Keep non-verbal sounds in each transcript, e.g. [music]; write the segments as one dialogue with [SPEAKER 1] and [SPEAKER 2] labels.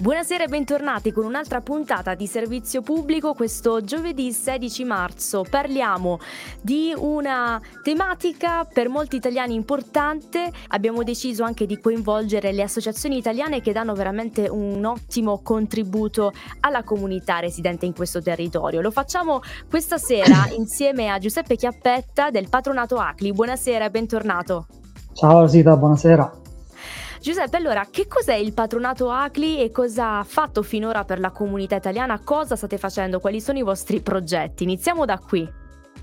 [SPEAKER 1] Buonasera e bentornati con un'altra puntata di servizio pubblico. Questo giovedì 16 marzo parliamo di una tematica per molti italiani importante. Abbiamo deciso anche di coinvolgere le associazioni italiane che danno veramente un ottimo contributo alla comunità residente in questo territorio. Lo facciamo questa sera [coughs] insieme a Giuseppe Chiappetta del patronato ACLI. Buonasera e bentornato.
[SPEAKER 2] Ciao Rosita, buonasera.
[SPEAKER 1] Giuseppe, allora, che cos'è il patronato ACLI e cosa ha fatto finora per la comunità italiana? Cosa state facendo? Quali sono i vostri progetti? Iniziamo da qui.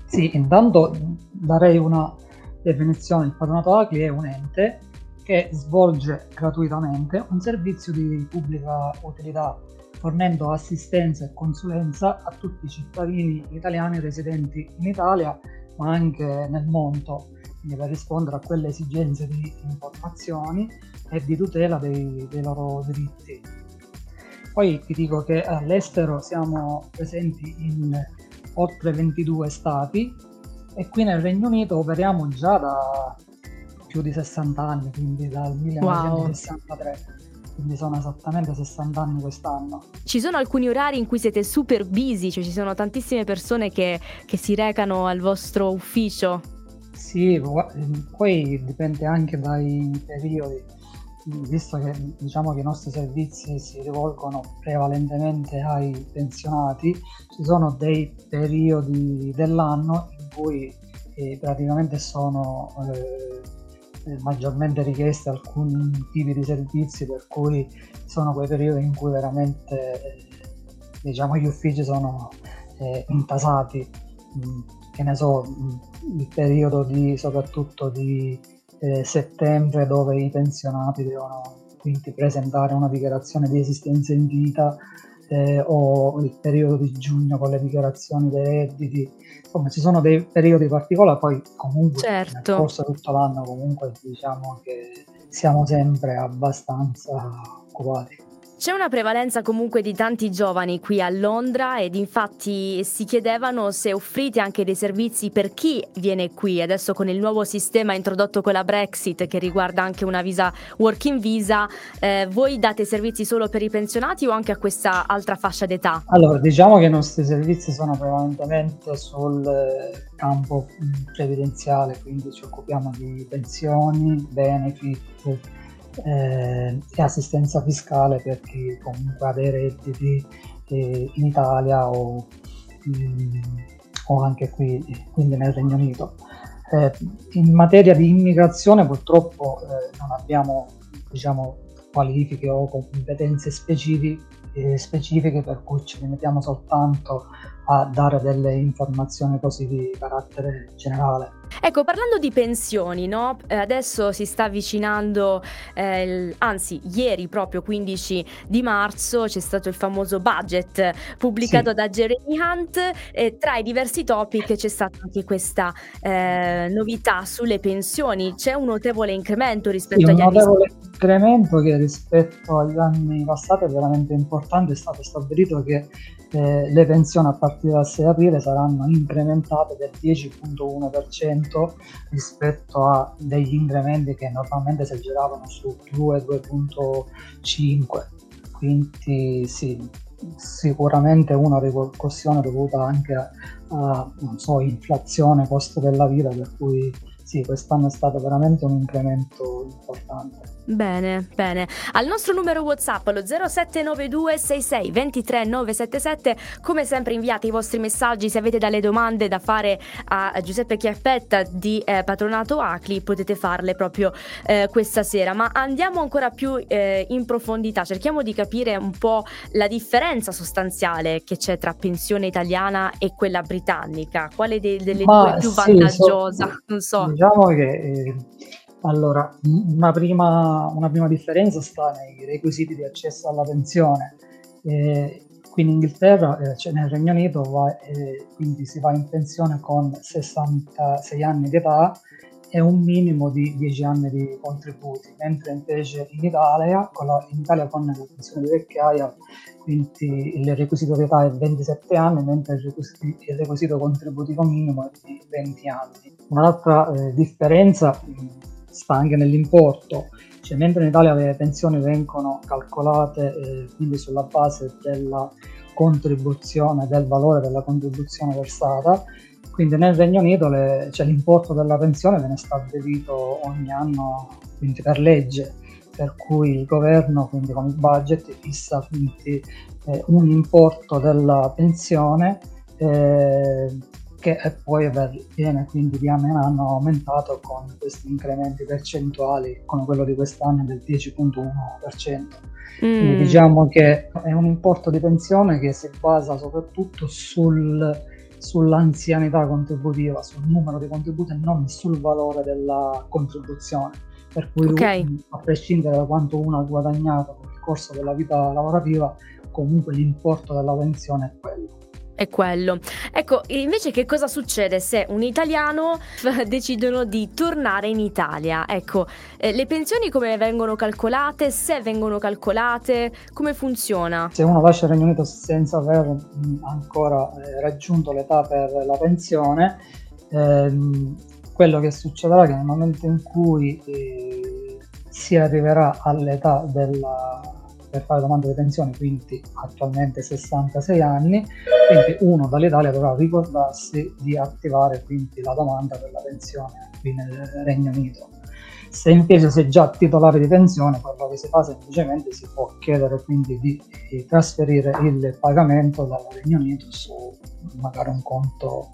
[SPEAKER 2] Sì, intanto darei una definizione. Il patronato ACLI è un ente che svolge gratuitamente un servizio di pubblica utilità fornendo assistenza e consulenza a tutti i cittadini italiani residenti in Italia ma anche nel mondo, per rispondere a quelle esigenze di informazioni e di tutela dei, dei loro diritti. Poi ti dico che all'estero siamo presenti in oltre 22 stati e qui nel Regno Unito operiamo già da più di 60 anni, quindi dal 1963. Wow. Quindi sono esattamente 60 anni quest'anno.
[SPEAKER 1] Ci sono alcuni orari in cui siete super busy, cioè ci sono tantissime persone che, che si recano al vostro ufficio.
[SPEAKER 2] Sì, poi dipende anche dai periodi. Visto che diciamo che i nostri servizi si rivolgono prevalentemente ai pensionati, ci sono dei periodi dell'anno in cui eh, praticamente sono eh, eh, maggiormente richiesti alcuni tipi di servizi, per cui sono quei periodi in cui veramente eh, diciamo, gli uffici sono eh, intasati, mm, che ne so, il periodo di soprattutto di eh, settembre dove i pensionati devono quindi presentare una dichiarazione di esistenza in vita eh, o il periodo di giugno con le dichiarazioni dei redditi. Insomma, ci sono dei periodi particolari, poi comunque certo. nel corso di tutto l'anno comunque diciamo che siamo sempre abbastanza occupati.
[SPEAKER 1] C'è una prevalenza comunque di tanti giovani qui a Londra ed infatti si chiedevano se offrite anche dei servizi per chi viene qui. Adesso con il nuovo sistema introdotto con la Brexit che riguarda anche una visa working visa, eh, voi date servizi solo per i pensionati o anche a questa altra fascia d'età?
[SPEAKER 2] Allora, diciamo che i nostri servizi sono prevalentemente sul eh, campo mm, previdenziale, quindi ci occupiamo di pensioni, benefit eh, e assistenza fiscale per chi comunque ha dei redditi eh, in Italia o, mh, o, anche qui, quindi nel Regno Unito. Eh, in materia di immigrazione purtroppo eh, non abbiamo diciamo, qualifiche o competenze specifiche, eh, specifiche per cui ci limitiamo soltanto a dare delle informazioni così di carattere generale.
[SPEAKER 1] Ecco, parlando di pensioni, no? Eh, adesso si sta avvicinando, eh, il, anzi ieri proprio 15 di marzo c'è stato il famoso budget pubblicato sì. da Jeremy Hunt e tra i diversi topic c'è stata anche questa eh, novità sulle pensioni, c'è un notevole incremento rispetto sì, agli anni
[SPEAKER 2] scorsi. Un notevole incremento che rispetto agli anni passati è veramente importante, è stato stabilito che eh, le pensioni a partire dal 6 aprile saranno incrementate del 10.1% rispetto a degli incrementi che normalmente si giravano su 2-2.5 quindi sì sicuramente una ripercussione dovuta anche a, a so, inflazione costo della vita per cui sì, quest'anno è stato veramente un incremento importante.
[SPEAKER 1] Bene, bene. Al nostro numero WhatsApp, lo 0792 66 23 977, come sempre inviate i vostri messaggi, se avete delle domande da fare a Giuseppe Chiappetta di eh, Patronato Acli, potete farle proprio eh, questa sera. Ma andiamo ancora più eh, in profondità, cerchiamo di capire un po' la differenza sostanziale che c'è tra pensione italiana e quella britannica. Quale de- delle Ma due è più sì, vantaggiosa? So,
[SPEAKER 2] non so. Diciamo che eh, allora, una prima, una prima, differenza sta nei requisiti di accesso alla pensione. Eh, qui in Inghilterra, eh, cioè nel Regno Unito, va, eh, quindi si va in pensione con 66 anni di età e un minimo di 10 anni di contributi, mentre invece in Italia, con la, in Italia con la pensione di vecchiaia, quindi il requisito di età è 27 anni, mentre il requisito, il requisito contributivo minimo è di 20 anni. Un'altra eh, differenza sta anche nell'importo, Cioè, mentre in Italia le pensioni vengono calcolate eh, quindi sulla base della contribuzione, del valore della contribuzione versata, quindi nel Regno Unito le, cioè, l'importo della pensione viene stabilito ogni anno quindi per legge, per cui il governo quindi con il budget fissa quindi, eh, un importo della pensione eh, che poi viene quindi di anno in anno aumentato con questi incrementi percentuali come quello di quest'anno del 10.1%. Mm. Quindi diciamo che è un importo di pensione che si basa soprattutto sul, sull'anzianità contributiva, sul numero di contributi e non sul valore della contribuzione. Per cui okay. a prescindere da quanto uno ha guadagnato nel corso della vita lavorativa, comunque l'importo della pensione è quello
[SPEAKER 1] è quello. Ecco, invece che cosa succede se un italiano [laughs] decidono di tornare in Italia? Ecco, eh, le pensioni come vengono calcolate? Se vengono calcolate, come funziona?
[SPEAKER 2] Se uno lascia il Regno Unito senza aver mh, ancora eh, raggiunto l'età per la pensione, ehm, quello che succederà è che nel momento in cui eh, si arriverà all'età della per fare domanda di pensione, quindi attualmente 66 anni, quindi uno dall'Italia dovrà ricordarsi di attivare quindi la domanda per la pensione qui nel Regno Unito. Se invece si è già titolare di pensione, quello che si fa semplicemente si può chiedere quindi di, di trasferire il pagamento dal Regno Unito su magari un conto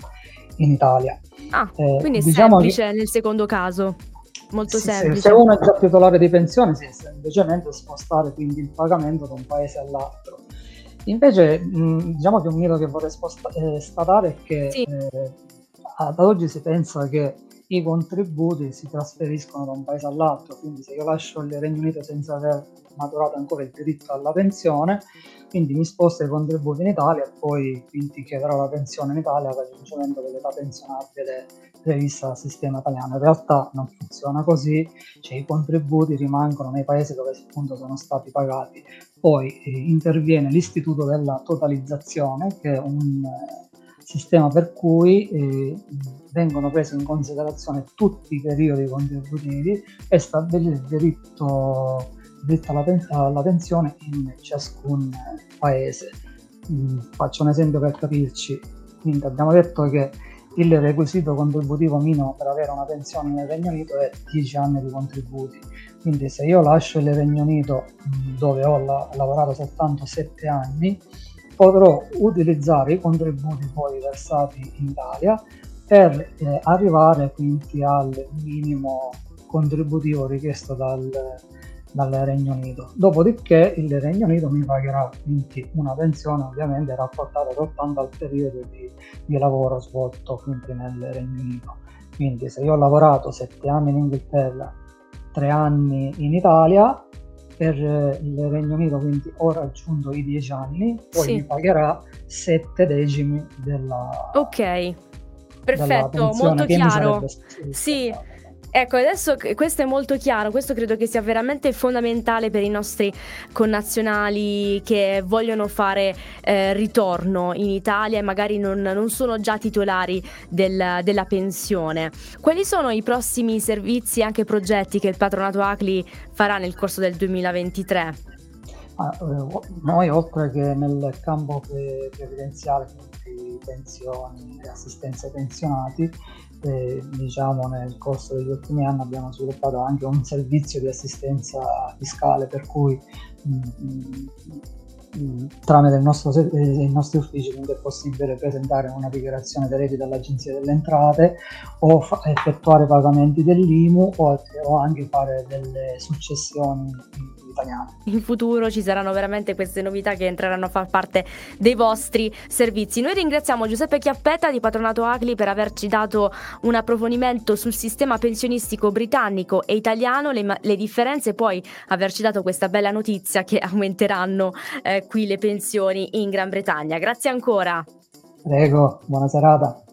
[SPEAKER 2] in Italia.
[SPEAKER 1] Ah, eh, quindi è diciamo semplice che... nel secondo caso molto sì, semplice.
[SPEAKER 2] Se uno è già titolare di pensione, si sì, semplicemente spostare quindi il pagamento da un paese all'altro. Invece, mh, diciamo che un mito che vorrei sposta- eh, statare è che sì. eh, ad oggi si pensa che i contributi si trasferiscono da un paese all'altro, quindi se io lascio il Regno Unito senza aver maturato ancora il diritto alla pensione, quindi mi sposto i contributi in Italia e poi quindi chiederò la pensione in Italia per il raggiungimento dell'età pensionabile prevista dal sistema italiano. In realtà non funziona così, cioè i contributi rimangono nei paesi dove appunto sono stati pagati. Poi eh, interviene l'istituto della totalizzazione, che è un eh, sistema per cui eh, vengono presi in considerazione tutti i periodi contributivi e stabilire il diritto, diritto alla, pen- alla, pensione in ciascun paese. Mm, faccio un esempio per capirci. Quindi abbiamo detto che il requisito contributivo minimo per avere una pensione nel Regno Unito è 10 anni di contributi. Quindi se io lascio il Regno Unito dove ho la- lavorato soltanto 7 anni, potrò utilizzare i contributi poi versati in Italia per eh, arrivare quindi al minimo contributivo richiesto dal, dal Regno Unito. Dopodiché il Regno Unito mi pagherà quindi una pensione ovviamente rapportata soltanto al periodo di, di lavoro svolto quindi nel Regno Unito. Quindi se io ho lavorato sette anni in Inghilterra, tre anni in Italia, per il Regno Unito quindi ho raggiunto i dieci anni, poi sì. mi pagherà sette decimi della...
[SPEAKER 1] Ok, perfetto, molto chiaro. Sì. Ecco, adesso questo è molto chiaro, questo credo che sia veramente fondamentale per i nostri connazionali che vogliono fare eh, ritorno in Italia e magari non, non sono già titolari del, della pensione. Quali sono i prossimi servizi e anche progetti che il patronato ACLI farà nel corso del 2023?
[SPEAKER 2] Ah, eh, noi oltre che nel campo previdenziale, quindi pensioni e assistenza ai pensionati, e, diciamo nel corso degli ultimi anni abbiamo sviluppato anche un servizio di assistenza fiscale per cui mh, mh, mh, tramite il nostro, eh, i nostri uffici è possibile presentare una dichiarazione dei redditi all'Agenzia delle Entrate o fa- effettuare pagamenti dell'IMU o, o anche fare delle successioni italiane.
[SPEAKER 1] In futuro ci saranno veramente queste novità che entreranno a far parte dei vostri servizi. Noi ringraziamo Giuseppe Chiappetta di Patronato Agli per averci dato un approfondimento sul sistema pensionistico britannico e italiano, le, le differenze, poi averci dato questa bella notizia che aumenteranno eh, qui le pensioni in Gran Bretagna. Grazie ancora.
[SPEAKER 2] Prego, buona serata.